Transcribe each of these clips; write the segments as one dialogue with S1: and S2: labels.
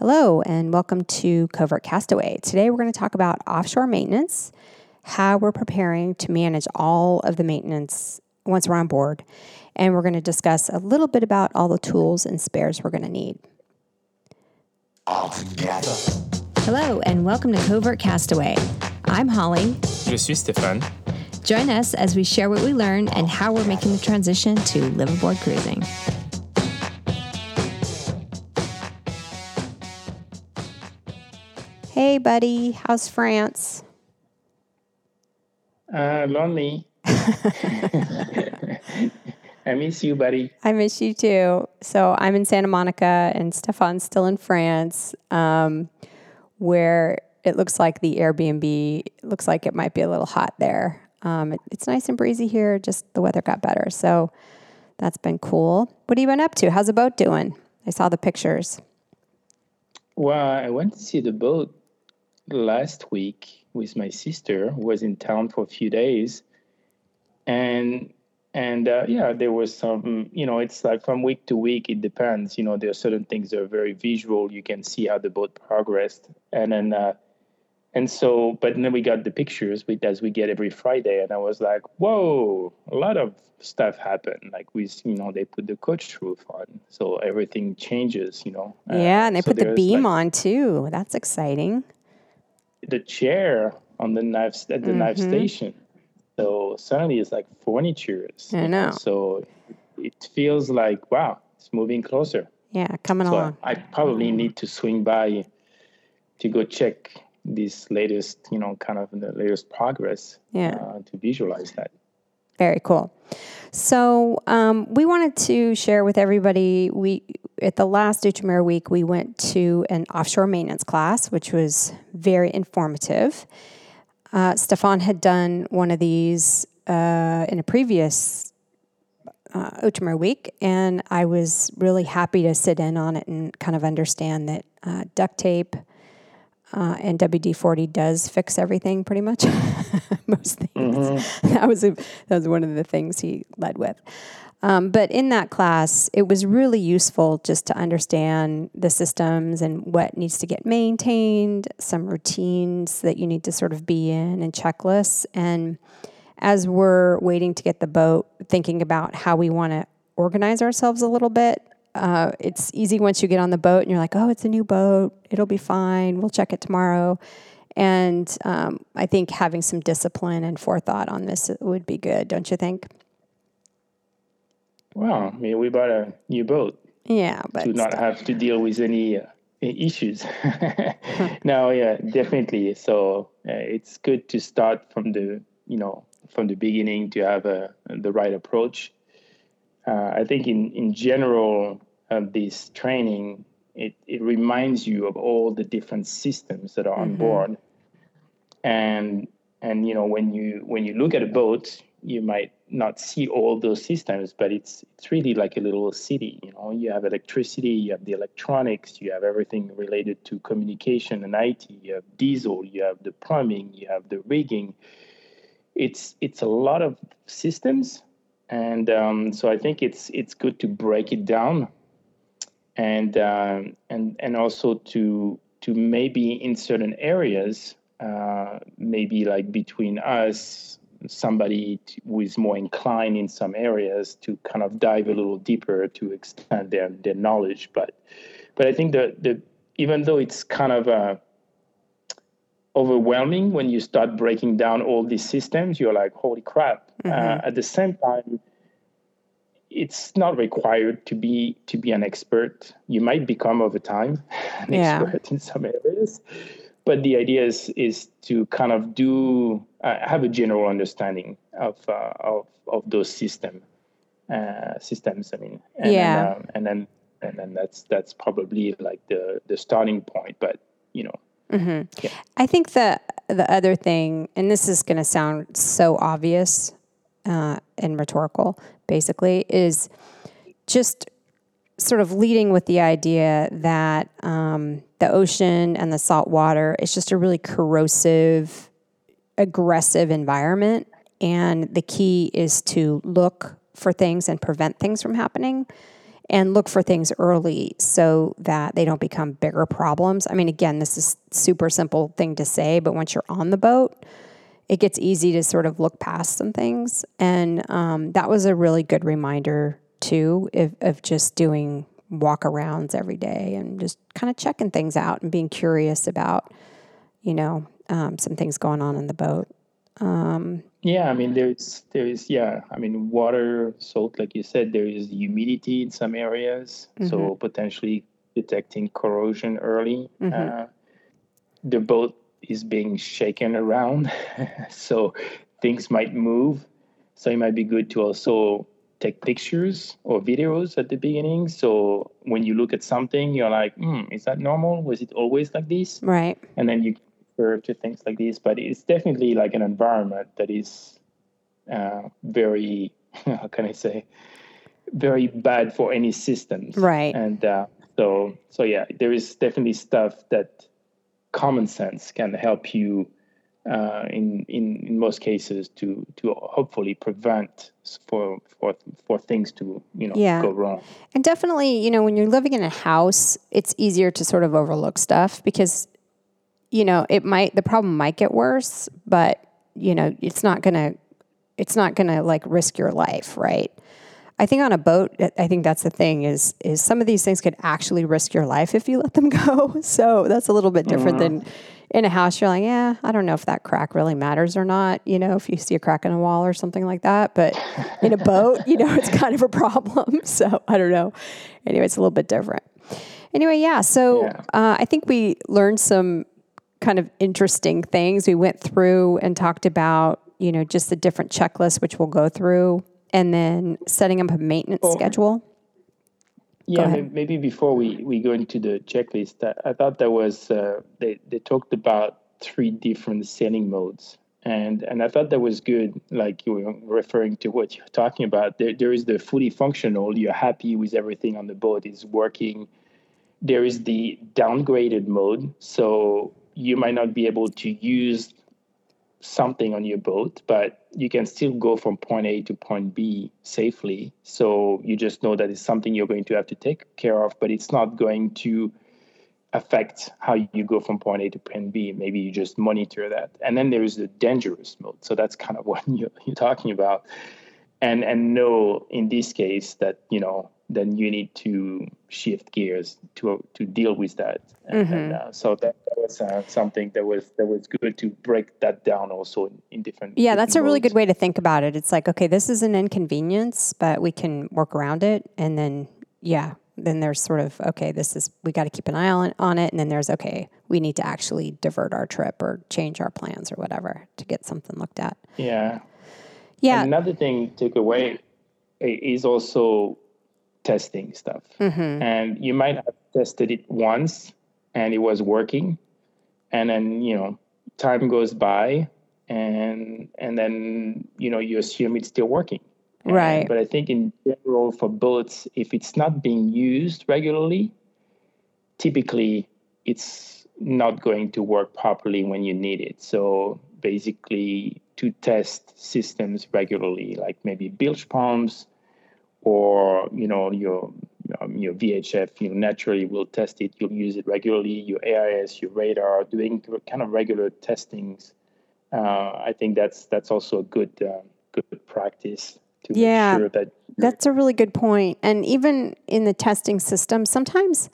S1: Hello, and welcome to Covert Castaway. Today, we're going to talk about offshore maintenance, how we're preparing to manage all of the maintenance once we're on board, and we're going to discuss a little bit about all the tools and spares we're going to need.
S2: All together.
S1: Hello, and welcome to Covert Castaway. I'm Holly.
S3: Je suis Stéphane.
S1: Join us as we share what we learn and how we're making the transition to liveaboard cruising. Hey, buddy, how's France?
S3: Uh, lonely. I miss you, buddy.
S1: I miss you too. So I'm in Santa Monica, and Stefan's still in France, um, where it looks like the Airbnb looks like it might be a little hot there. Um, it, it's nice and breezy here. Just the weather got better, so that's been cool. What have you been up to? How's the boat doing? I saw the pictures.
S3: Well, I went to see the boat last week with my sister, who was in town for a few days, and and uh, yeah, there was some. You know, it's like from week to week, it depends. You know, there are certain things that are very visual. You can see how the boat progressed, and then. Uh, and so, but then we got the pictures with, as we get every Friday, and I was like, "Whoa, a lot of stuff happened." Like we, you know, they put the coach roof on, so everything changes. You know.
S1: Yeah, and they
S3: Uh, so
S1: put the beam
S3: like,
S1: on too. That's exciting.
S3: The chair on the knife at the knife
S1: Mhm.
S3: station. So suddenly it's like furniture.
S1: I know.
S3: So it feels like wow, it's moving closer.
S1: Yeah, coming
S3: So
S1: along.
S3: I probably need to swing by to go check this latest, you know, kind of the latest progress
S1: Yeah.
S3: uh, to visualize that.
S1: Very cool. So um, we wanted to share with everybody. We at the last Outremer week we went to an offshore maintenance class, which was very informative. Uh, Stefan had done one of these uh, in a previous uh, week, and I was really happy to sit in on it and kind of understand that uh, duct tape uh, and WD forty does fix everything pretty much. Most things. that was a, that was one of the things he led with. Um, but in that class, it was really useful just to understand the systems and what needs to get maintained, some routines that you need to sort of be in, and checklists. And as we're waiting to get the boat, thinking about how we want to organize ourselves a little bit. Uh, it's easy once you get on the boat and you're like, oh, it's a new boat. It'll be fine. We'll check it tomorrow. And um, I think having some discipline and forethought on this would be good, don't you think?
S3: Wow, I mean, we bought a new boat.
S1: Yeah, but
S3: to not have to deal with any uh, issues. no, yeah, definitely. So uh, it's good to start from the you know from the beginning to have a, the right approach. Uh, I think in in general of this training, it it reminds you of all the different systems that are on board, and and you know when you when you look at a boat you might not see all those systems but it's it's really like a little city you know? You have electricity you have the electronics you have everything related to communication and IT you have diesel you have the plumbing you have the rigging. It's it's a lot of systems and um, so I think it's it's good to break it down and um, and and also to to maybe in certain areas uh, maybe like between us somebody who is more inclined in some areas to kind of dive a little deeper to extend their, their knowledge but but i think the the even though it's kind of uh, overwhelming when you start breaking down all these systems you're like holy crap. Uh, at the same time it's not required to be to be an expert. You might become over time an
S1: Yeah.
S3: expert in some areas but the idea is is to kind of do uh, have a general understanding of uh, of of those system uh, systems. I mean, and
S1: Yeah.
S3: then, um, and then and then that's that's probably like the the starting point. But you know,
S1: I think the the other thing, and this is going to sound so obvious uh, and rhetorical, basically, is just sort of leading with the idea that um, the ocean and the salt water is just a really corrosive, aggressive environment, and the key is to look for things and prevent things from happening. and look for things early so that they don't become bigger problems. I mean, again, this is super simple thing to say, but once you're on the boat, it gets easy to sort of look past some things. And um, that was a really good reminder too of, of just doing walk arounds every day and just kind of checking things out and being curious about, you know, um, some things going on in the boat. Um,
S3: yeah, I mean, there's there's yeah, I mean, water, salt, like you said, there is humidity in some areas, mm-hmm. so potentially detecting corrosion early. Mm-hmm. Uh, the boat is being shaken around, so things might move. So it might be good to also take pictures or videos at the beginning. So when you look at something, you're like, hmm, is that normal? Was it always like this?
S1: Right.
S3: And then you refer to things like this. But it's definitely like an environment that is uh, very, how can I say, very bad for any systems.
S1: Right.
S3: And uh, so, so yeah, there is definitely stuff that common sense can help you uh, in, in in most cases to to hopefully prevent for for for things to you know
S1: yeah.
S3: go wrong.
S1: And definitely, you know, when you're living in a house, it's easier to sort of overlook stuff because you know it might the problem might get worse, but you know it's not gonna it's not gonna like risk your life, right? I think on a boat, I think that's the thing is is some of these things could actually risk your life if you let them go. So that's a little bit different mm-hmm. than in a house, you're like, yeah, I don't know if that crack really matters or not. You know, if you see a crack in a wall or something like that. But in a boat, you know, it's kind of a problem. So I don't know. Anyway, it's a little bit different. Anyway, yeah. So yeah. Uh, I think we learned some kind of interesting things. We went through and talked about, you know, just the different checklists which we'll go through, and then setting up a maintenance oh. schedule.
S3: Yeah, maybe before we, we go into the checklist, I, I thought there was uh, they they talked about three different sailing modes, and and I thought that was good. Like you were referring to what you're talking about. There there is the fully functional. You're happy with everything on the boat is working. There is the downgraded mode, so you might not be able to use something on your boat, but you can still go from point A to point B safely. So you just know that it's something you're going to have to take care of, but it's not going to affect how you go from point A to point B. Maybe you just monitor that. And then there is the dangerous mode. So that's kind of what you're, you're talking about. And and know in this case that, you know, then you need to shift gears to to deal with that. And, mm-hmm. and uh, so that, that was uh, something that was that was good to break that down also in, in different.
S1: Yeah,
S3: different
S1: that's a really good way to think about it. It's like okay, this is an inconvenience, but we can work around it, and then yeah, then there's sort of okay, this is we got to keep an eye on on it, and then there's okay, we need to actually divert our trip or change our plans or whatever to get something looked at.
S3: Yeah.
S1: Yeah.
S3: Another thing to take away is also testing stuff. Mm-hmm. And you might have tested it once and it was working. And then, you know, time goes by and and then, you know, you assume it's still working.
S1: Right.
S3: But I think in general for bullets, if it's not being used regularly, typically it's not going to work properly when you need it. So basically to test systems regularly, like maybe bilge pumps, or you know your um, your VHF, you know, naturally will test it. You'll use it regularly. Your AIS, your radar, doing kind of regular testings. Uh, I think that's that's also a good uh, good practice to
S1: yeah,
S3: sure that
S1: that's a really good point. And even in the testing system, sometimes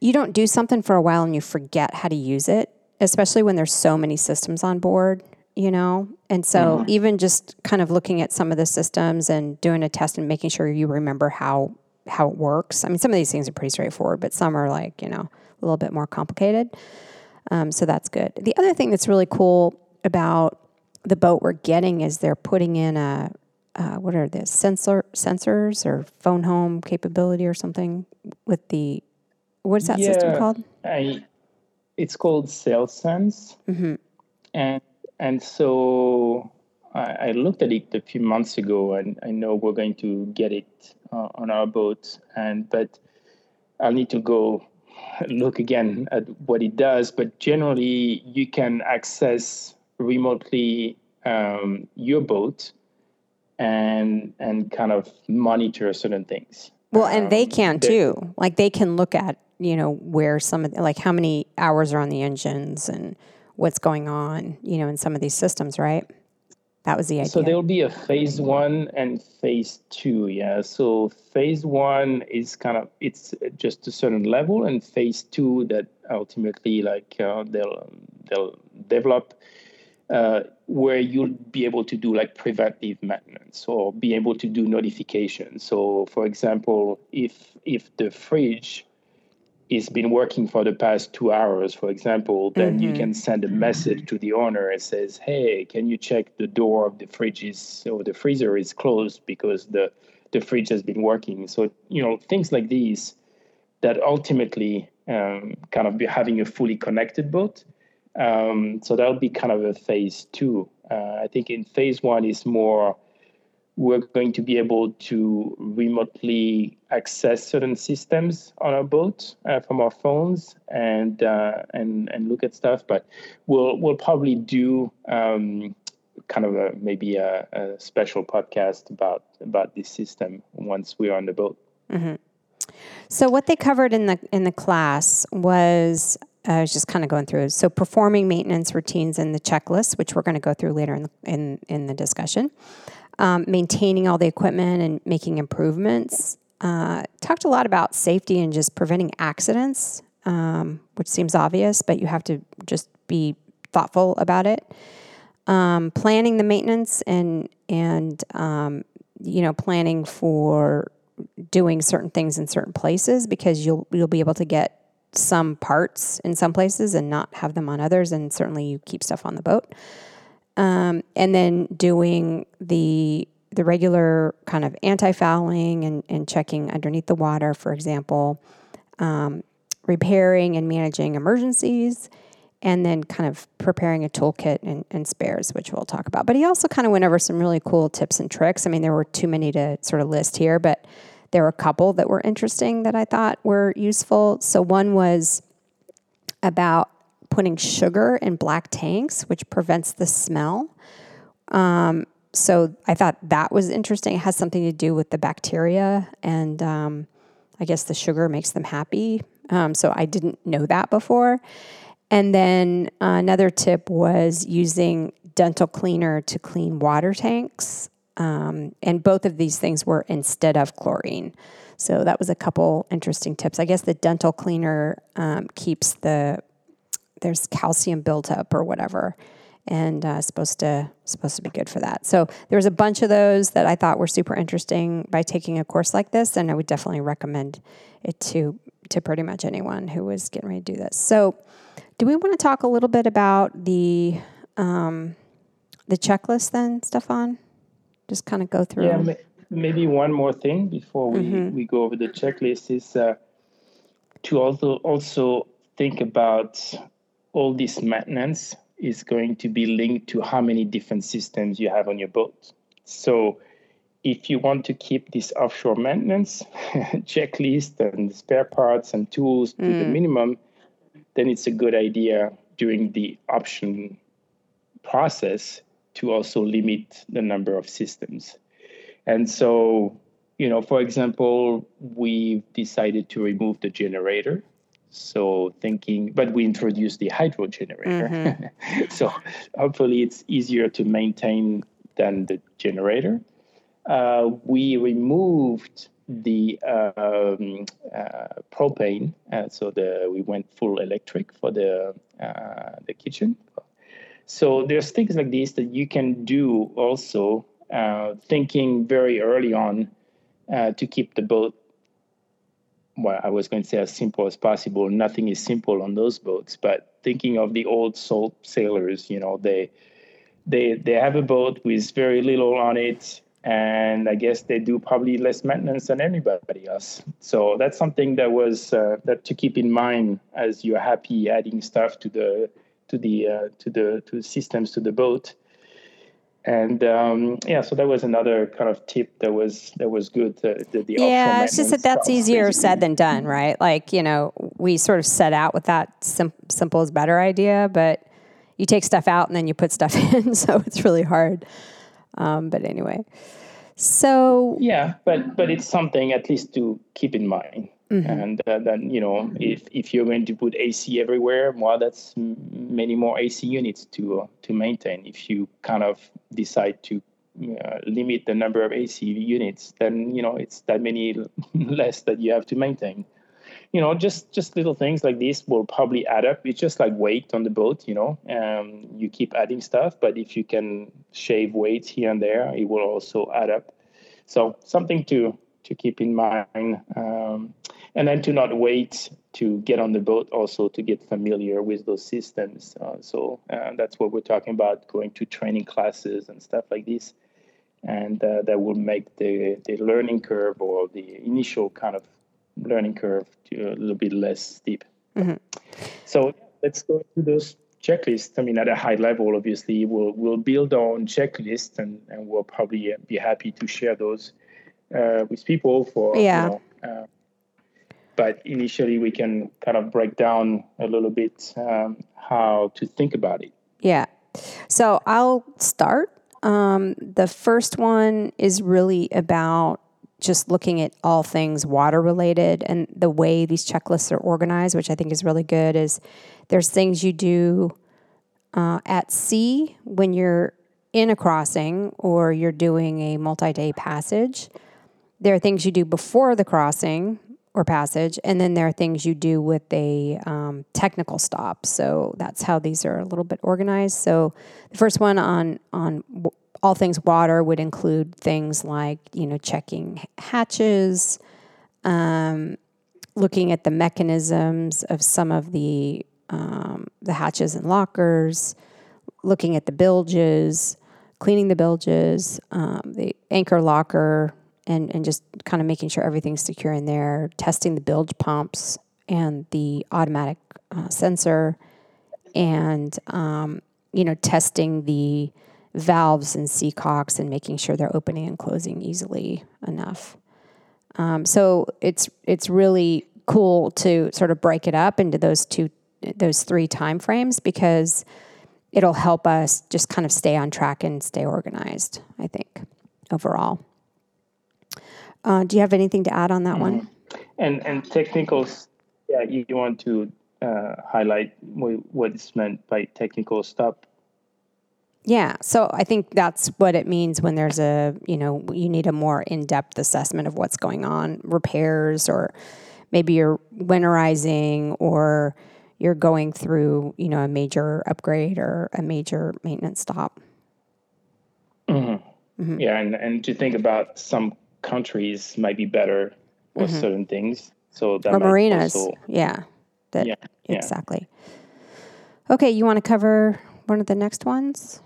S1: you don't do something for a while and you forget how to use it, especially when there's so many systems on board you know? And so mm-hmm. even just kind of looking at some of the systems and doing a test and making sure you remember how how it works. I mean, some of these things are pretty straightforward, but some are like, you know, a little bit more complicated. Um, so that's good. The other thing that's really cool about the boat we're getting is they're putting in a uh, what are the sensor sensors or phone home capability or something with the what is that yeah, system called?
S3: I, it's called SailSense, mm-hmm. and and so I, I, looked at it a few months ago, and I know we're going to get it uh, on our boat. And but I'll need to go look again at what it does. But generally, you can access remotely um, your boat and and kind of monitor certain things.
S1: Well, and they can too. Like they can look at, you know, where some of like how many hours are on the engines and what's going on, you know, in some of these systems, right? That was the idea.
S3: So there will be a phase one and phase two. Yeah. So phase one is kind of it's just a certain level, and phase two that ultimately like uh, they'll they'll develop uh, where you'll be able to do like preventive maintenance or be able to do notifications. So, for example, if if the fridge it's been working for the past two hours, for example, then mm-hmm. you can send a message to the owner and says, "Hey, can you check the door of the fridge is or the freezer is closed because the the fridge has been working." So you know things like these that ultimately um, kind of be having a fully connected boat. Um, so that'll be kind of a phase two. Uh, I think in phase one is more we're going to be able to remotely access certain systems on our boat uh, from our phones and uh, and and look at stuff. But we'll we'll probably do um, kind of a maybe a, a, special podcast about about this system once we're on the boat.
S1: Mm-hmm. So what they covered in the in the class was I was just kind of going through. So performing maintenance routines in the checklist, which we're going to go through later in the, in, in the discussion um, maintaining all the equipment and making improvements. Uh, talked a lot about safety and just preventing accidents, um, which seems obvious, but you have to just be thoughtful about it. Um, planning the maintenance and and um, you know planning for doing certain things in certain places because you'll you'll be able to get some parts in some places and not have them on others, and certainly you keep stuff on the boat um, and then doing the the regular kind of anti-fouling and, and checking underneath the water, for example, um, repairing and managing emergencies, and then kind of preparing a toolkit and, and, spares, which we'll talk about. But he also kind of went over some really cool tips and tricks. I mean, there were too many to sort of list here, but there were a couple that were interesting that I thought were useful. So one was about putting sugar in black tanks, which prevents the smell. Um, so I thought that was interesting. It has something to do with the bacteria, and um, I guess the sugar makes them happy. Um, so I didn't know that before. And then uh, another tip was using dental cleaner to clean water tanks. Um, and both of these things were instead of chlorine. So that was a couple interesting tips. I guess the dental cleaner um, keeps the there's calcium built up or whatever and uh, supposed to supposed to be good for that. So there was a bunch of those that I thought were super interesting by taking a course like this, and I would definitely recommend it to to pretty much anyone who was getting ready to do this. So, do we want to talk a little bit about the um, the checklist then, Stefan? Just kind of go through.
S3: Yeah, maybe one more thing before we, mm-hmm. we go over the checklist is uh, to also also think about all this maintenance is going to be linked to how many different systems you have on your boat. So if you want to keep this offshore maintenance checklist and spare parts and tools to mm. the minimum, then it's a good idea during the option process to also limit the number of systems. And so, you know, for example, we've decided to remove the generator so thinking, but we introduced the hydro generator. Mm-hmm. so hopefully it's easier to maintain than the generator. Uh, we removed the um, uh, propane, uh, so the we went full electric for the uh, the kitchen. So there's things like this that you can do also, uh, thinking very early on uh, to keep the boat well, I was going to say as simple as possible. Nothing is simple on those boats, but thinking of the old salt sailors, you know, they they they have a boat with very little on it, and I guess they do probably less maintenance than anybody else. So that's something that was uh, that to keep in mind as you're happy adding stuff to the to the uh, to the to the systems to the boat and um, yeah, so that was another kind of tip that was that was good. The, the, the
S1: yeah, it's just that that's easier said than done, right? Like you know, we sort of set out with that sim- simple is better idea, but you take stuff out and then you put stuff in, so it's really hard. Um, but anyway, So
S3: Yeah, but but it's something at least to keep in mind. And uh, then you know, if if you're going to put AC everywhere, well, that's many more AC units to uh, to maintain. If you kind of decide to uh, limit the number of AC units, then you know it's that many less that you have to maintain. You know, just just little things like this will probably add up. It's just like weight on the boat. You know, um, you keep adding stuff, but if you can shave weights here and there, it will also add up. So something to to keep in mind, um, and then to not wait to get on the boat, also to get familiar with those systems. Uh, so uh, that's what we're talking about: going to training classes and stuff like this, and uh, that will make the the learning curve or the initial kind of learning curve to a little bit less steep. So let's go to those checklists. I mean, at a high level, obviously, we'll we'll build our own checklist, and, and we'll probably be happy to share those uh, with people for
S1: Yeah.
S3: You know, uh, but initially, we can kind of break down a little bit um, how to think about it.
S1: Yeah. So I'll start. Um, the first one is really about just looking at all things water related and the way these checklists are organized, which I think is really good. Is there's things you do uh, at sea when you're in a crossing or you're doing a multi day passage. There are things you do before the crossing or passage, and then there are things you do with a um, technical stop. So that's how these are a little bit organized. So the first one on on w- all things water would include things like you know checking hatches, um, looking at the mechanisms of some of the um, the hatches and lockers, looking at the bilges, cleaning the bilges, um, the anchor locker, and, and just kind of making sure everything's secure in there, testing the bilge pumps and the automatic uh, sensor, and um, you know testing the valves and seacocks and making sure they're opening and closing easily enough. Um, so it's it's really cool to sort of break it up into those two those three time frames because it'll help us just kind of stay on track and stay organized. I think overall. Uh, do you have anything to add on that one?
S3: And and technicals, yeah, you, you want to uh, highlight what, what is meant by technical stop.
S1: Yeah, so I think that's what it means when there's a, you know, you need a more in-depth assessment of what's going on, repairs or maybe you're winterizing or you're going through, you know, a major upgrade or a major maintenance stop.
S3: Yeah, and, and to think about some countries might be better for certain things. So that
S1: Or marinas.
S3: also-
S1: yeah. That
S3: yeah, yeah.
S1: exactly. Okay, you want to cover one of the next ones?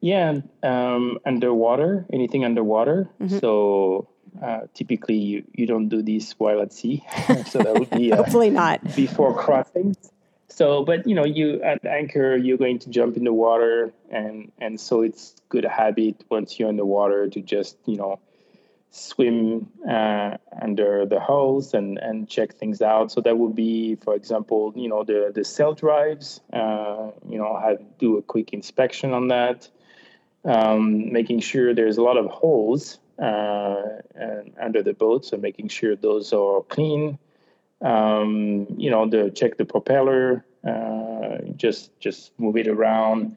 S3: Yeah, um, underwater, anything underwater.
S1: Mm-hmm.
S3: So uh, typically, you, you don't do this while at sea. so that would be uh,
S1: Hopefully not.
S3: before crossings. So, but you know, you at anchor, you're going to jump in the water, and and so it's good habit once you're in the water to just you know swim uh, under the hulls and and check things out. So that would be, for example, you know, the the sail drives. Uh, you know, have do a quick inspection on that, um, making sure there's a lot of holes uh, under the boat. So making sure those are clean um, you know, the check the propeller, uh, just just move it around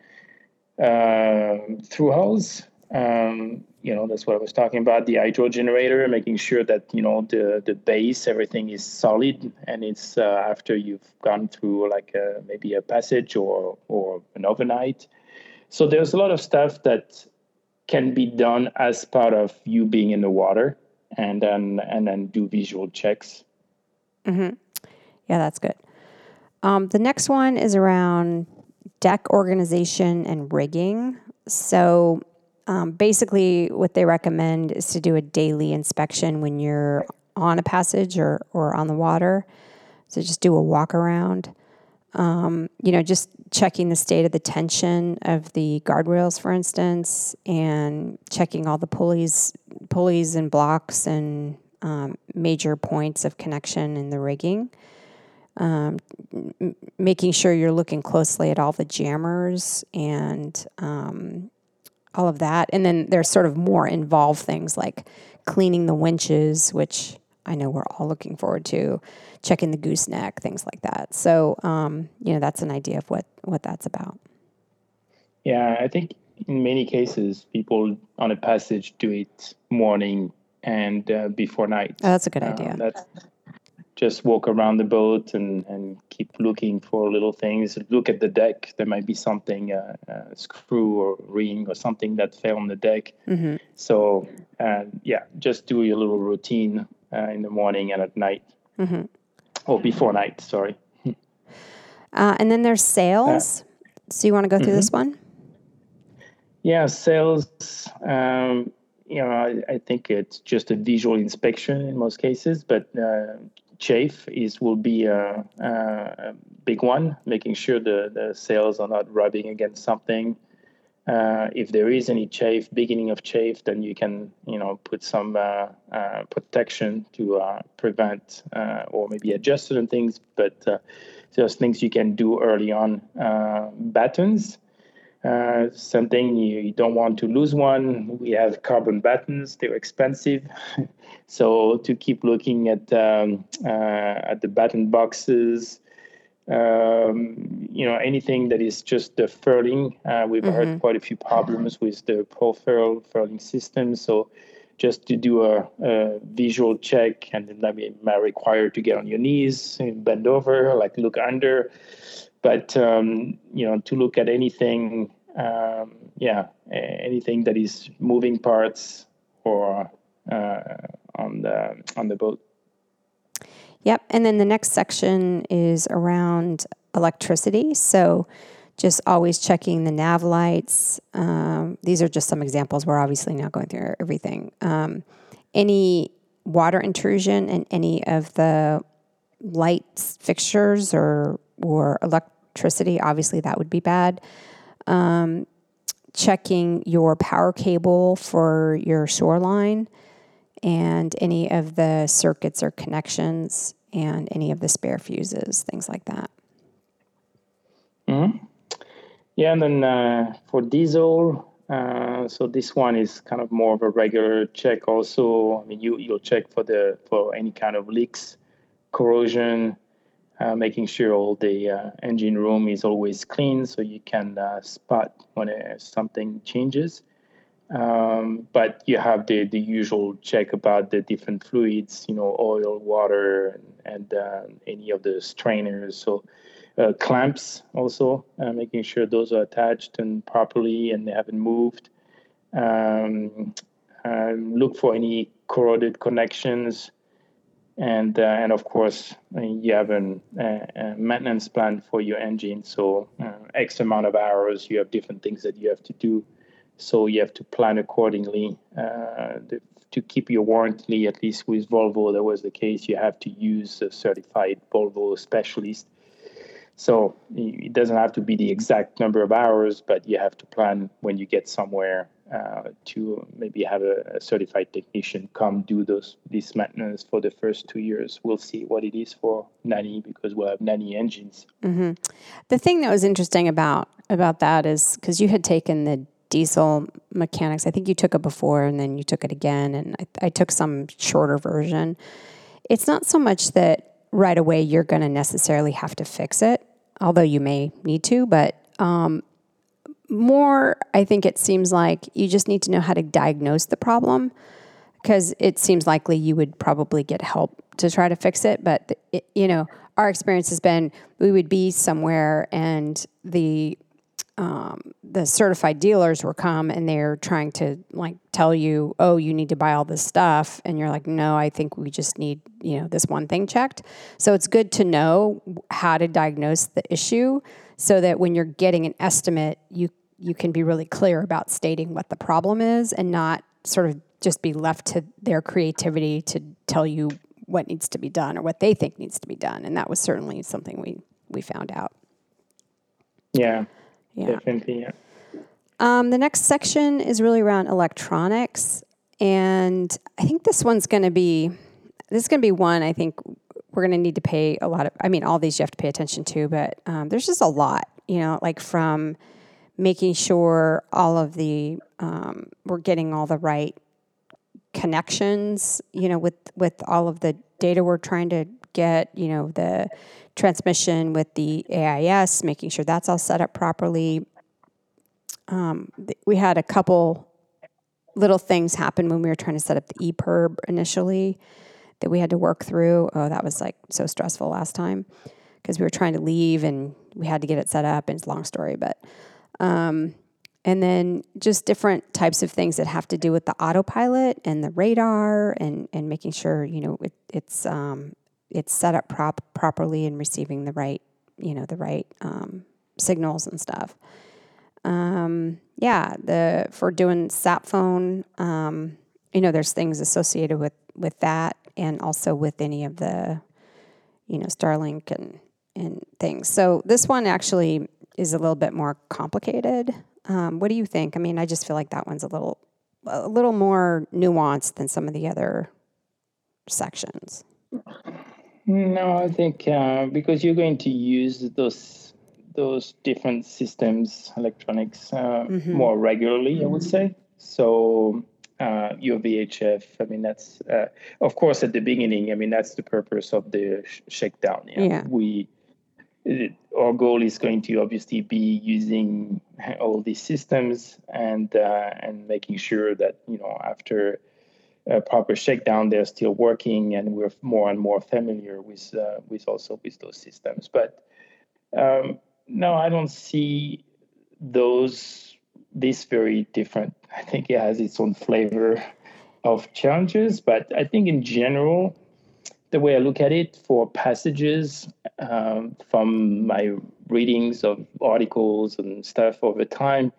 S3: uh, through hose. Um, you know, that's what I was talking about. The hydro generator, making sure that you know the the base, everything is solid, and it's uh, after you've gone through like a, maybe a passage or or an overnight. So there's a lot of stuff that can be done as part of you being in the water, and then and then do visual checks.
S1: Yeah, that's good. Um, the next one is around deck organization and rigging. So um, basically, what they recommend is to do a daily inspection when you're on a passage or, or on the water. So just do a walk around. Um, you know, just checking the state of the tension of the guardrails, for instance, and checking all the pulleys, pulleys and blocks and um, major points of connection in the rigging making sure you're looking closely at all the jammers and um, all of that. And then there's sort of more involved things like cleaning the winches, which I know we're all looking forward to, checking the gooseneck, things like that. So, um, you know, that's an idea of what, what that's about.
S3: Yeah, I think in many cases, people on a passage do it morning and uh, before night.
S1: Oh, that's a good
S3: Uh,
S1: idea.
S3: that's just walk around the boat and, and keep looking for little things. Look at the deck. There might be something, uh, a screw or ring or something that fell on the deck.
S1: hmm
S3: So, uh, yeah, just do your little routine uh, in the morning and at night.
S1: hmm
S3: Or before night, sorry.
S1: Uh, and then there's sails. so you want to go through this
S3: Mm-hmm.
S1: one?
S3: Yeah, sails. Um, you know, I, I think it's just a visual inspection in most cases, but uh, chafe is will be a, a, a big one, making sure the, the sails are not rubbing against something. Uh, if there is any chafe, beginning of chafe, then you can, you know, put some uh, uh, protection to uh, prevent uh, or maybe adjust certain things. But uh, just things you can do early on. Uh, battens, uh, something you, you don't want to lose one. We have carbon battens; they're expensive, so to keep looking at um, uh, at the batten boxes, um, you know, anything that is just the furling. Uh, we've heard quite a few problems with the Profurl furling system, so. Just to do a, a visual check, and then that may might require to get on your knees, and bend over, like look under, but um, you know to look at anything um, yeah anything that is moving parts or uh, the on the boat
S1: Yep. And then the next section is around electricity. So just always checking the nav lights. Um, these are just some examples. We're obviously not going through everything. Um, any water intrusion in any of the lights fixtures or or electricity, obviously that would be bad. Um, checking your power cable for your shoreline and any of the circuits or connections and any of the spare fuses, things like that. Hmm.
S3: yeah and then uh, for diesel uh, so this one is kind of more of a regular check also i mean you you'll check for the for any kind of leaks corrosion uh, making sure all the uh, engine room is always clean so you can uh, spot when uh, something changes um, but you have the, the usual check about the different fluids, you know, oil, water, and, and uh, any of the strainers. So uh, clamps also, uh, making sure those are attached and properly and they haven't moved. Um, um, look for any corroded connections. And, uh, and of course, uh, you have an, a maintenance plan for your engine. So uh, X amount of hours, you have different things that you have to do. So you have to plan accordingly. Uh, to keep your warranty, at least with Volvo, that was the case. You have to use a certified Volvo specialist. So it doesn't have to be the exact number of hours, but you have to plan when you get somewhere uh, to maybe have a, a certified technician come do those this maintenance for the first two years. We'll see what it is for Nanni because we'll have Nanni engines.
S1: The thing that was interesting about about that is because you had taken the diesel mechanics. I think you took it before and then you took it again, and I, I took some shorter version. It's not so much that right away you're going to necessarily have to fix it, although you may need to, but um, more, I think it seems like you just need to know how to diagnose the problem because it seems likely you would probably get help to try to fix it. But it, you know, our experience has been we would be somewhere and the um, the certified dealers will come and they're trying to like tell you, oh, you need to buy all this stuff, and you're like, no, I think we just need you know this one thing checked. So it's good to know how to diagnose the issue so that when you're getting an estimate, you you can be really clear about stating what the problem is and not sort of just be left to their creativity to tell you what needs to be done or what they think needs to be done. And that was certainly something we we found out.
S3: Yeah,
S1: Yeah.
S3: definitely. Yeah.
S1: Um, the next section is really around electronics, and I think this one's going to be this is going to be one I think we're going to need to pay a lot of. I mean, all these you have to pay attention to, but um, there's just a lot, you know, like from making sure all of the um, we're getting all the right connections, you know, with with all of the data we're trying to get, you know, the transmission with the AIS, making sure that's all set up properly. Um, th- we had a couple little things happen when we were trying to set up the EPIRB initially that we had to work through. Oh, that was like so stressful last time because we were trying to leave and we had to get it set up. And it's a long story, but um, and then just different types of things that have to do with the autopilot and the radar and and making sure you know it, it's um, it's set up prop properly and receiving the right you know the right um, signals and stuff. Um, yeah, the for doing sat phone, um, you know, there's things associated with with that, and also with any of the, you know, Starlink and and things. So this one actually is a little bit more complicated. Um, what do you think? I mean, I just feel like that one's a little a little more nuanced than some of the other sections.
S3: No, I think uh, because you're going to use those those different systems, electronics, uh, mm-hmm. more regularly, I would say. So uh, your VHF, I mean, that's uh, of course at the beginning. I mean, that's the purpose of the sh- shakedown. Yeah, yeah. we it, our goal is going to obviously be using all these systems and uh, and making sure that you know after a proper shakedown they're still working and we're more and more familiar with uh, with also with those systems. But um, no i don't see those this very different. I think it has its own flavor of challenges but i think in general the way I look at it for passages um, from my readings of articles and stuff over time,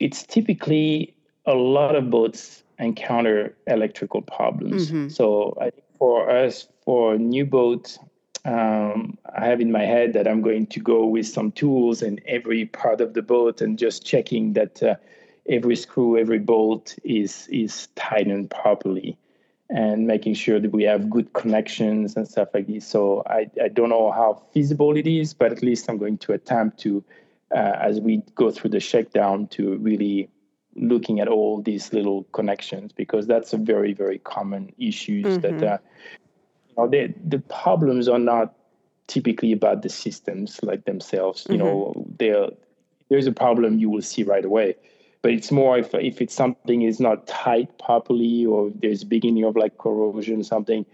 S3: it's typically a lot of boats encounter electrical problems. Mm-hmm. So I think for us, for new boat, um, I have in my head that I'm going to go with some tools in every part of the boat and just checking that uh, every screw, every bolt is is tightened properly and making sure that we have good connections and stuff like this. So I, I don't know how feasible it is, but at least I'm going to attempt to, uh, as we go through the shakedown, to really looking at all these little connections because that's a very very common issues mm-hmm. that uh, you know they, the problems are not typically about the systems like themselves. You mm-hmm. know, there's a problem you will see right away but it's more if if it's something is not tight properly or there's beginning of like corrosion something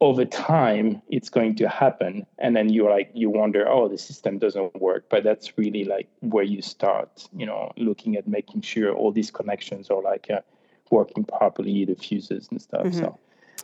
S3: over time it's going to happen and then you're like you wonder oh the system doesn't work but that's really like where you start you know looking at making sure all these connections are like uh, working properly the fuses and stuff mm-hmm. so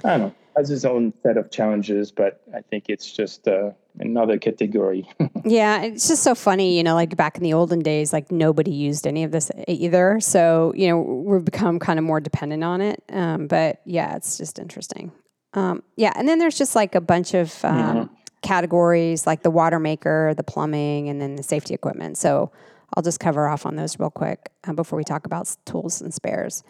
S3: i don't know has its own set of challenges but i think it's just uh, another category.
S1: yeah, it's just so funny, you know, like back in the olden days, like nobody used any of this either. So, you know, we've become kind of more dependent on it. Um, but yeah, it's just interesting. Um, yeah, and then there's just like a bunch of um, mm-hmm. categories like the water maker, the plumbing, and then the safety equipment. So I'll just cover off on those real quick uh, before we talk about tools and spares.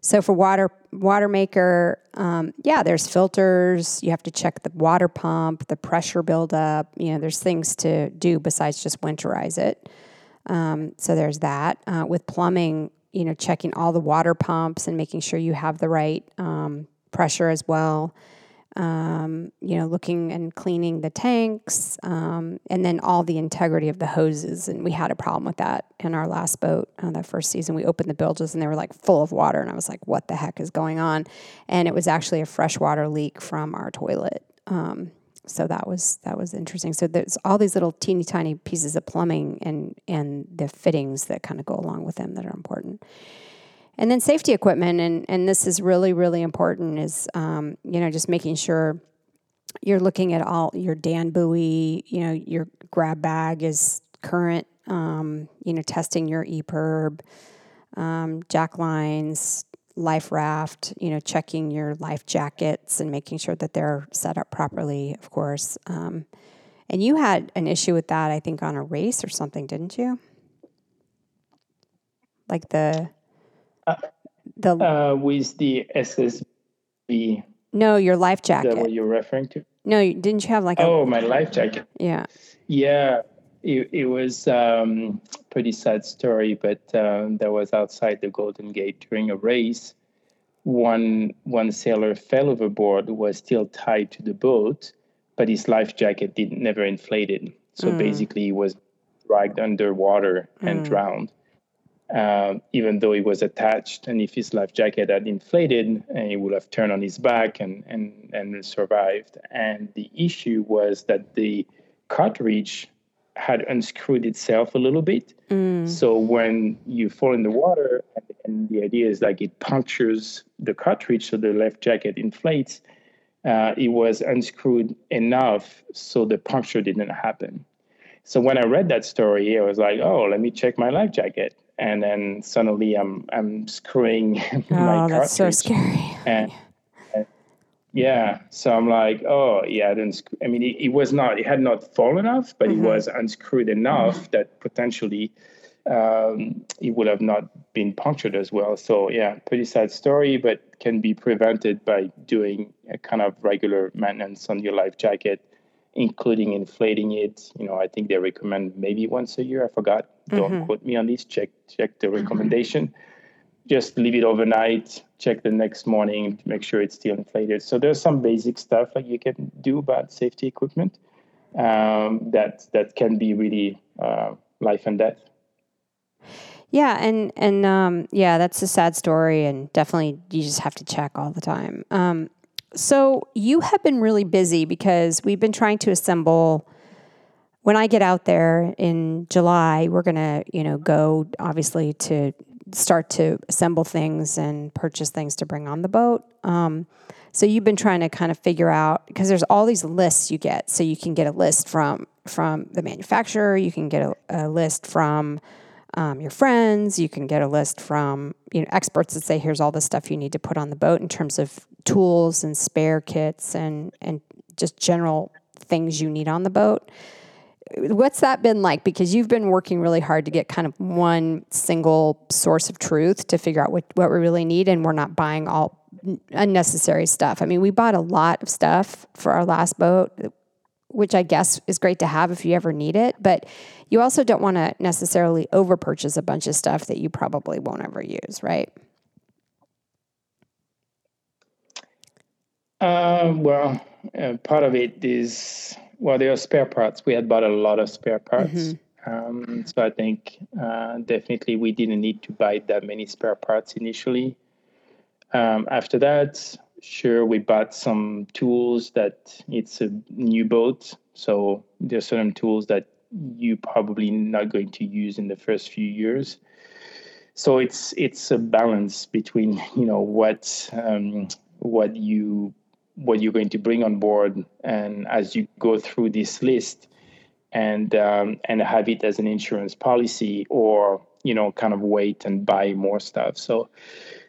S1: So for water water maker, um, yeah, there's filters. You have to check the water pump, the pressure buildup. You know, there's things to do besides just winterize it. Um, so there's that. Uh, with plumbing, you know, checking all the water pumps and making sure you have the right um, pressure as well um, you know, looking and cleaning the tanks, um, and then all the integrity of the hoses. And we had a problem with that in our last boat. Uh, that first season, we opened the bilges and they were like full of water, and I was like, "What the heck is going on?" And it was actually a freshwater leak from our toilet. Um, so that was that was interesting. So there's all these little teeny tiny pieces of plumbing and and the fittings that kind of go along with them that are important. And then safety equipment, and, and this is really, really important, is, um, you know, just making sure you're looking at all your Dan buoy, you know, your grab bag is current, um, you know, testing your EPIRB, um, jack lines, life raft, you know, checking your life jackets and making sure that they're set up properly, of course. Um, and you had an issue with that, I think, on a race or something, didn't you? Like the
S3: the uh, with the SSB.
S1: No, your life jacket.
S3: Is that what you're referring to?
S1: No, didn't you have like?
S3: A, oh, my life jacket.
S1: Yeah.
S3: Yeah. it, it was um, pretty sad story, but um, that was outside the Golden Gate during a race. One one sailor fell overboard, was still tied to the boat, but his life jacket did never inflated. So mm. basically, he was dragged underwater and mm. drowned. Um, even though he was attached, and if his life jacket had inflated, and he would have turned on his back and and and survived. And the issue was that the cartridge had unscrewed itself a little bit. Mm. So when you fall in the water, and the idea is like it punctures the cartridge, so the life jacket inflates. Uh, it was unscrewed enough so the puncture didn't happen. So when I read that story, I was like, "Oh, let me check my life jacket." And then suddenly, I'm I'm screwing
S1: my oh, cartridge. that's so scary.
S3: And, yeah. So I'm like, oh, yeah. Then I mean, it, it, was not. It had not fallen off, but mm-hmm. it was unscrewed enough mm-hmm. that potentially um, it would have not been punctured as well. So yeah, pretty sad story, but can be prevented by doing a kind of regular maintenance on your life jacket, including inflating it. You know, I think they recommend maybe once a year. I forgot. Mm-hmm. Don't quote me on this. Check check the recommendation. Mm-hmm just leave it overnight, check the next morning to make sure it's still inflated. So there's some basic stuff like you can do about safety equipment um, that that can be really uh, life and death.
S1: Yeah, and and um, yeah, that's a sad story, and definitely you just have to check all the time. Um, so you have been really busy because we've been trying to assemble. When I get out there in July, we're gonna, you know, go obviously to start to assemble things and purchase things to bring on the boat. Um, so you've been trying to kind of figure out because there's all these lists you get. So you can get a list from from the manufacturer, you can get a, a list from um, your friends, you can get a list from you know experts that say here's all the stuff you need to put on the boat in terms of tools and spare kits and and just general things you need on the boat what's that been like? Because you've been working really hard to get kind of one single source of truth to figure out what, what we really need, and we're not buying all unnecessary stuff. I mean, we bought a lot of stuff for our last boat, which I guess is great to have if you ever need it, but you also don't want to necessarily over purchase a bunch of stuff that you probably won't ever use, right?
S3: Uh, well, uh, part of it is well, there are spare parts. We had bought a lot of spare parts. Mm-hmm. Um, so I think uh, definitely we didn't need to buy that many spare parts initially. Um, after that, sure, we bought some tools that it's a new boat. So there are certain tools that you probably not going to use in the first few years. So it's it's a balance between you know what um, what you what you're going to bring on board and as you go through this list and um, and have it as an insurance policy or you know kind of wait and buy more stuff so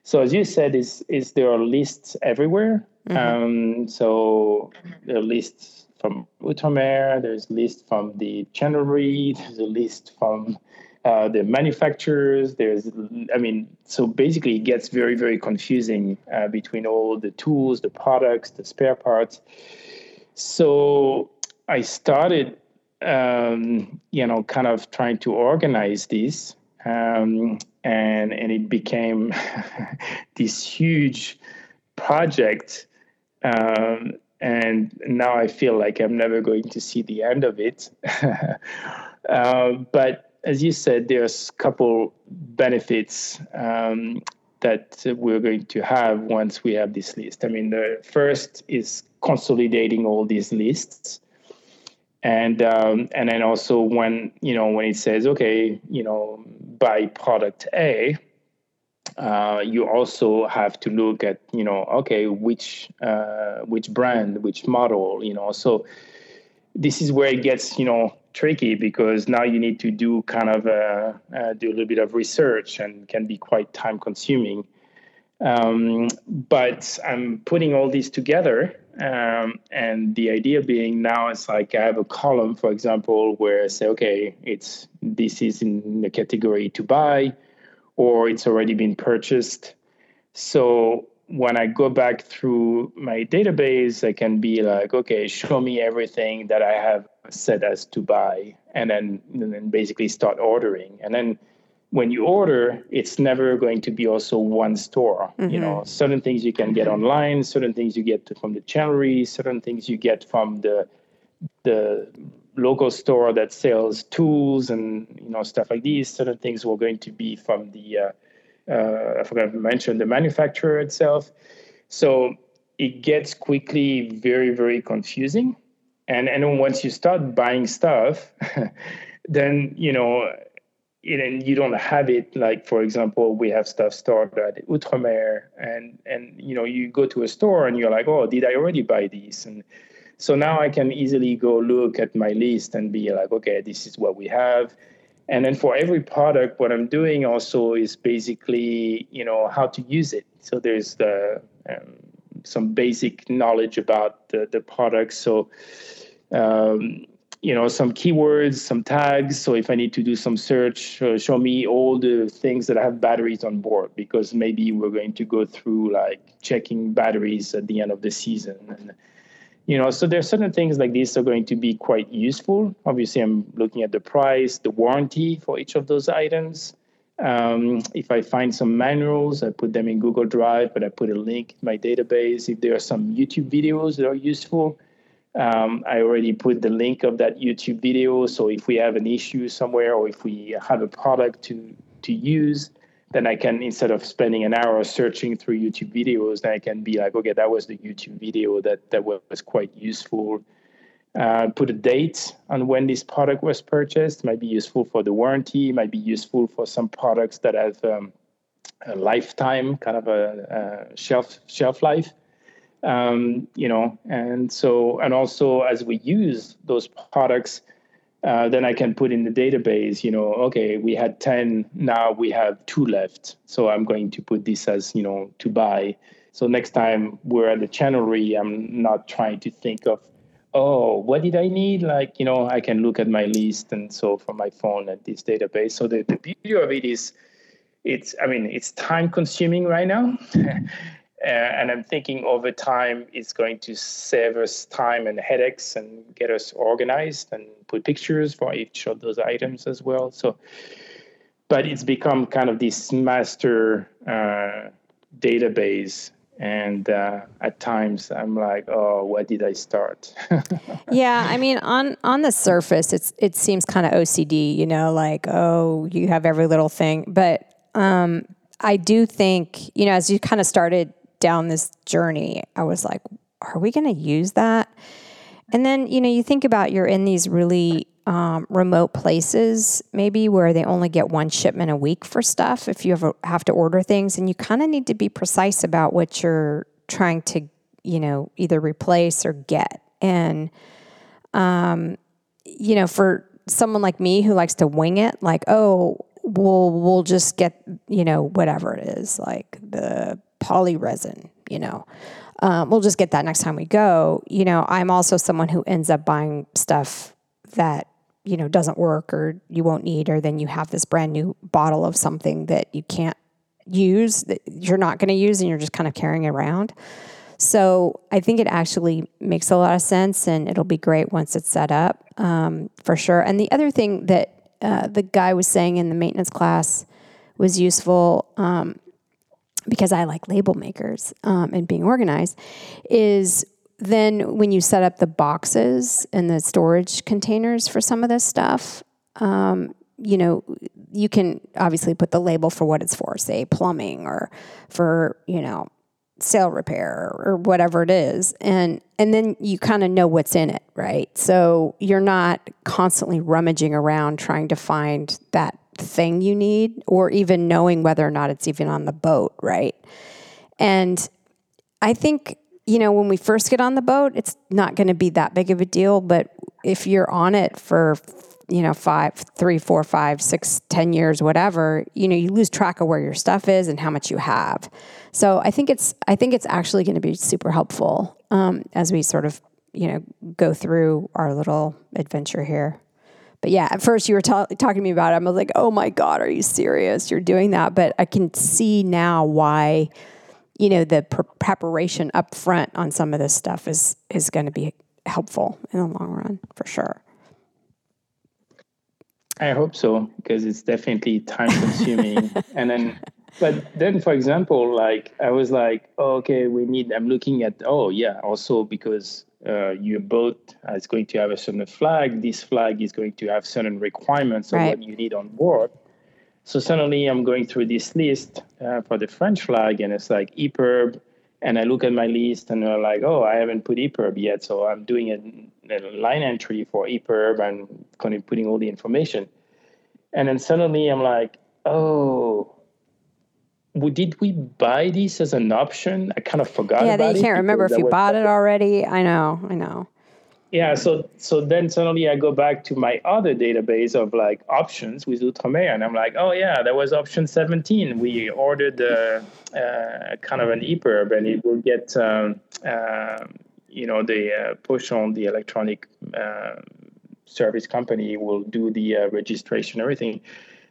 S3: so as you said is is there are lists everywhere mm-hmm. um, so there are lists from Outremer, there's lists from the Chandlery, there's a list from uh, the manufacturers. There's, I mean, so basically it gets very, very confusing uh, between all the tools, the products, the spare parts. So I started, um, you know, kind of trying to organize this, um, and and it became this huge project. Um, and now I feel like I'm never going to see the end of it. uh, but as you said, there's a couple benefits um, that we're going to have once we have this list. I mean, the first is consolidating all these lists, and um, and then also when you know when it says okay, you know, buy product A. Uh, you also have to look at you know okay which uh, which brand which model you know so this is where it gets you know tricky because now you need to do kind of uh, uh, do a little bit of research and can be quite time consuming. Um, but I'm putting all these together, um, and the idea being now it's like I have a column, for example, where I say, okay, it's this is in the category to buy, or it's already been purchased. So when I go back through my database, I can be like, okay, show me everything that I have set as to buy, and then and then basically start ordering, and then when you order, it's never going to be also one store. Mm-hmm. You know, certain things you can get online, certain things you get from the chandlery, certain things you get from the the local store that sells tools and you know stuff like these. Certain things were going to be from the uh, uh, I forgot to mention the manufacturer itself. So it gets quickly very very confusing, and and once you start buying stuff, then you know and you don't have it. Like for example we have stuff stored at outremer and and you know you go to a store and you're like oh did i already buy these and so now i can easily go look at my list and be like okay this is what we have. And then for every product what i'm doing also is basically you know how to use it. So there's the um, some basic knowledge about the, the product. So um, you know some keywords some tags. So if i need to do some search uh, show me all the things that have batteries on board because maybe we're going to go through like checking batteries at the end of the season. And you know so there are certain things like this are going to be quite useful. Obviously i'm looking at the price the warranty for each of those items. Um, if I find some manuals, I put them in Google Drive, but I put a link in my database. If there are some YouTube videos that are useful, um, I already put the link of that YouTube video. So if we have an issue somewhere or if we have a product to, to use, then I can, instead of spending an hour searching through YouTube videos, then I can be like, okay, that was the YouTube video that, that was quite useful. Uh, put a date on when this product was purchased. Might be useful for the warranty. Might be useful for some products that have um, a lifetime, kind of a, a shelf shelf life um, you know, and so, and also as we use those products, uh, then I can put in the database, you know, okay, we had 10, now we have two left. So I'm going to put this as, you know, to buy. So next time we're at the chandlery, I'm not trying to think of, oh, what did I need? Like, you know, I can look at my list and so from my phone at this database. So the, the beauty of it is, it's, I mean, it's time consuming right now. Uh, and I'm thinking over time it's going to save us time and headaches and get us organized and put pictures for each of those items as well. So, but it's become kind of this master uh, database. And uh, at times I'm like, oh, what did I start?
S1: yeah, I mean, on on the surface, it's it seems kind of OCD, you know, like oh, you have every little thing. But um, I do think, you know, as you kind of started down this journey, I was like, are we going to use that? And then, you know, you think about you're in these really um, remote places, maybe where they only get one shipment a week for stuff if you ever have to order things. And you kind of need to be precise about what you're trying to, you know, either replace or get. And, um, you know, for someone like me who likes to wing it, like, oh, we'll we'll just get you know whatever it is like the poly resin, you know. Um, we'll just get that next time we go. You know, I'm also someone who ends up buying stuff that, you know, doesn't work or you won't need, or then you have this brand new bottle of something that you can't use, that you're not going to use, and you're just kind of carrying around. So I think it actually makes a lot of sense and it'll be great once it's set up um, for sure. And the other thing that uh, the guy was saying in the maintenance class was useful. Um, because I like label makers um, and being organized, is then when you set up the boxes and the storage containers for some of this stuff, um, you know, you can obviously put the label for what it's for, say plumbing or for, you know, sail repair or whatever it is. And and then you kind of know what's in it right? So you're not constantly rummaging around trying to find that thing you need or even knowing whether or not it's even on the boat, right? And I think, you know, when we first get on the boat, it's not going to be that big of a deal. But if you're on it for, you know, five, three, four, five, six, ten years, whatever, you know, you lose track of where your stuff is and how much you have. So I think it's, I think it's actually going to be super helpful um, as we sort of, you know, go through our little adventure here. But yeah, at first you were ta- talking to me about it. I was like, oh my God, are you serious? You're doing that. But I can see now why, you know, the pre- preparation up front on some of this stuff is, is going to be helpful in the long run for sure.
S3: I hope so because it's definitely time consuming. and then, but then, for example, like I was like, oh, okay, we need. I'm looking at. Oh, yeah. Also because uh, your boat is going to have a certain flag. This flag is going to have certain requirements of
S1: Right.
S3: what you need on board. So suddenly I'm going through this list uh, for the French flag, and it's like EPIRB, and I look at my list, and I'm like, oh, I haven't put EPIRB yet, so I'm doing a, a line entry for EPIRB and kind of putting all the information, and then suddenly I'm like, oh. Did we buy this as an option? I kind of forgot.
S1: Yeah,
S3: about
S1: you
S3: it
S1: can't remember if you bought it already. I know, I know.
S3: yeah, so so then suddenly I go back to my other database of like options with Outremer, and I'm like, oh yeah, that was option 17. We ordered uh, uh, kind of an EPIRB, and it will get um, uh, you know the uh, push on the electronic uh, service company will do the uh, registration, everything.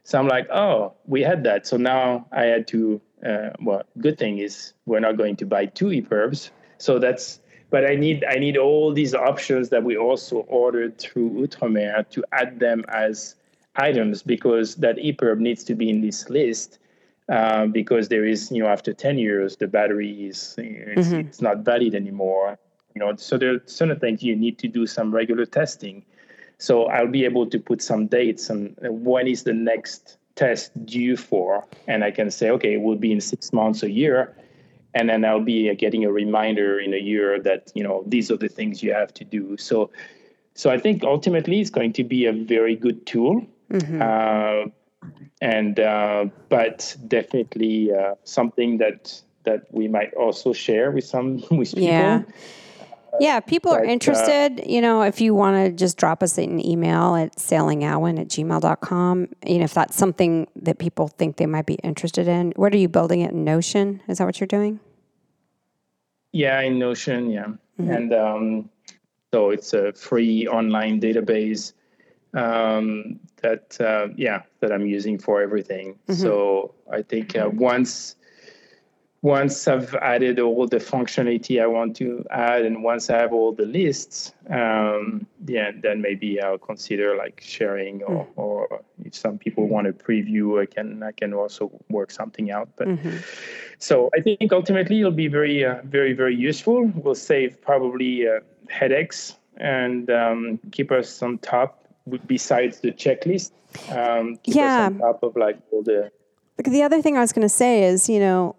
S3: So I'm like, oh, we had that. So now I had to. Uh, well, good thing is we're not going to buy two EPIRBs. So that's. But I need I need all these options that we also ordered through Outremer to add them as items because that EPIRB needs to be in this list. Uh, because there is, you know, after 10 years, the battery is it's, it's not valid anymore. You know, so there are certain things you need to do some regular testing. So I'll be able to put some dates and when is the next test due for, and I can say, okay, it will be in six months, a year, and then I'll be uh, getting a reminder in a year that you know these are the things you have to do. So, so I think ultimately it's going to be a very good tool, uh, and uh, but definitely uh, something that that we might also share with some with people.
S1: Yeah. Yeah, if people are
S3: but, uh,
S1: interested, you know, if you want to just drop us an email at sailingalwyn at gmail.com, you know, if that's something that people think they might be interested in. What are you building it in Notion? Is that what you're doing?
S3: Yeah, in Notion, yeah. And um, so it's a free online database um, that, uh, yeah, that I'm using for everything. So I think uh, once once I've added all the functionality I want to add, and once I have all the lists, um, yeah, then maybe I'll consider like sharing, or, or if some people want to preview, I can I can also work something out. But so I think ultimately it'll be very uh, very very useful. Will save probably uh, headaches and um, keep us on top. Besides the checklist, um, keep
S1: Yeah.
S3: us on top of like all the
S1: Like, The other thing I was going to say is, you know,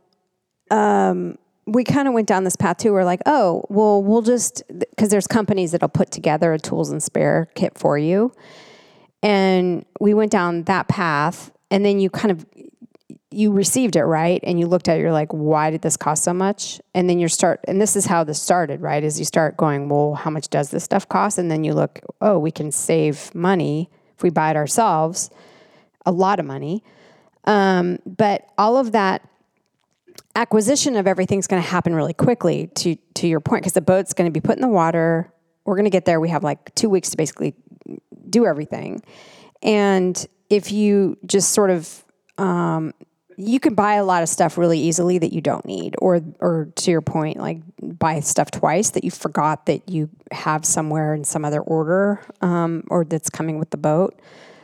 S1: um, we kind of went down this path too. We're like, oh, well, we'll just because there's companies that'll put together a tools and spare kit for you, and we went down that path. And then you kind of you received it right, and you looked at it. You're like, why did this cost so much? And then you start, and this is how this started, right? Is you start going, well, how much does this stuff cost? And then you look, oh, we can save money if we buy it ourselves, a lot of money. Um, but all of that acquisition of everything's going to happen really quickly to to your point because the boat's going to be put in the water. We're going to get there. We have like two weeks to basically do everything. And if you just sort of um, you can buy a lot of stuff really easily that you don't need or or to your point like buy stuff twice that you forgot that you have somewhere in some other order um, or that's coming with the boat.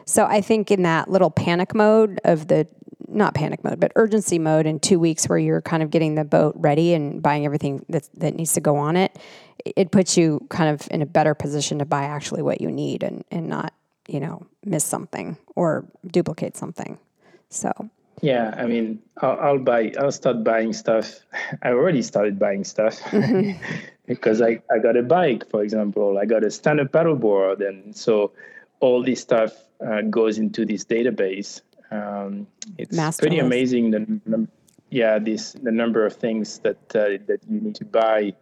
S1: So i think in that little panic mode of the not panic mode but urgency mode in two weeks where you're kind of getting the boat ready and buying everything that, that needs to go on it it puts you kind of in a better position to buy actually what you need and, and not you know miss something or duplicate something so
S3: Yeah, I mean, I'll, I'll buy. I'll start buying stuff. I already started buying stuff because I, I got a bike, for example. I got a stand-up paddleboard, and so all this stuff uh, goes into this database. Um, it's
S1: Master
S3: pretty
S1: list.
S3: amazing. The num- yeah, this the number of things that uh, that you need to buy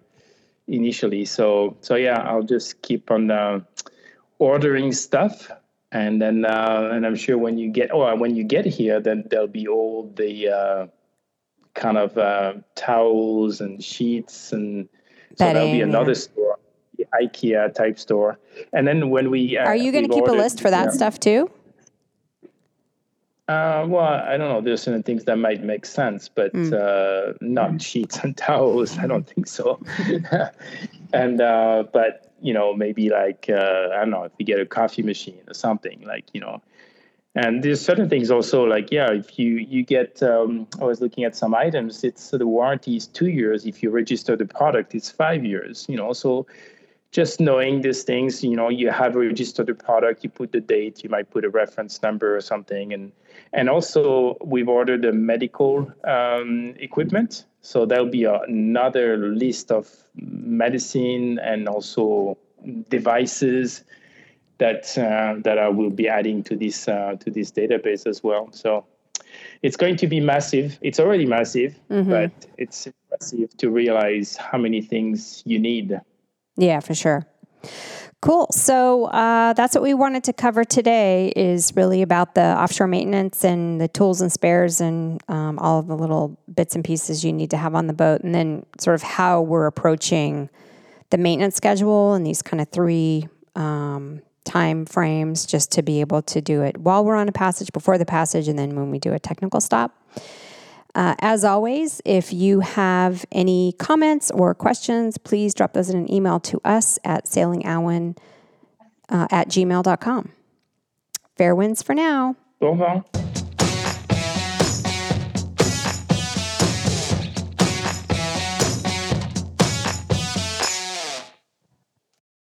S3: initially. So so yeah, I'll just keep on uh, ordering stuff and then uh, and I'm sure when you get or when you get here, then there'll be all the uh, kind of uh, towels and sheets, and so there'll be another
S1: yeah.
S3: store, the IKEA type store. And then when we uh,
S1: are you going to keep a list for that
S3: yeah.
S1: stuff too
S3: Uh, well, I don't know. There's certain things that might make sense, but
S1: Hmm.
S3: uh, not sheets and towels. I don't think so. and uh, but you know, maybe like uh, I don't know if we get a coffee machine or something like you know. And there's certain things also like yeah, if you you get um, I was looking at some items, it's the warranty is two years. If you register the product, it's five years. You know, so just knowing these things, you know, you have registered the product, you put the date, you might put a reference number or something, and and also we've ordered the medical um, equipment, so there'll be another list of medicine and also devices that uh, that I will be adding to this uh, to this database as well. So it's going to be massive. It's already massive, mm-hmm. but it's massive to realize how many things you need.
S1: Yeah, for sure. Cool. So uh, that's what we wanted to cover today. Is really about the offshore maintenance and the tools and spares and um, all of the little bits and pieces you need to have on the boat, and then sort of how we're approaching the maintenance schedule and these kind of three um, time frames just to be able to do it while we're on a passage, before the passage, and then when we do a technical stop. Uh, as always, if you have any comments or questions, please drop those in an email to us at sailingalwyn uh, at gmail.com. Fair winds for now.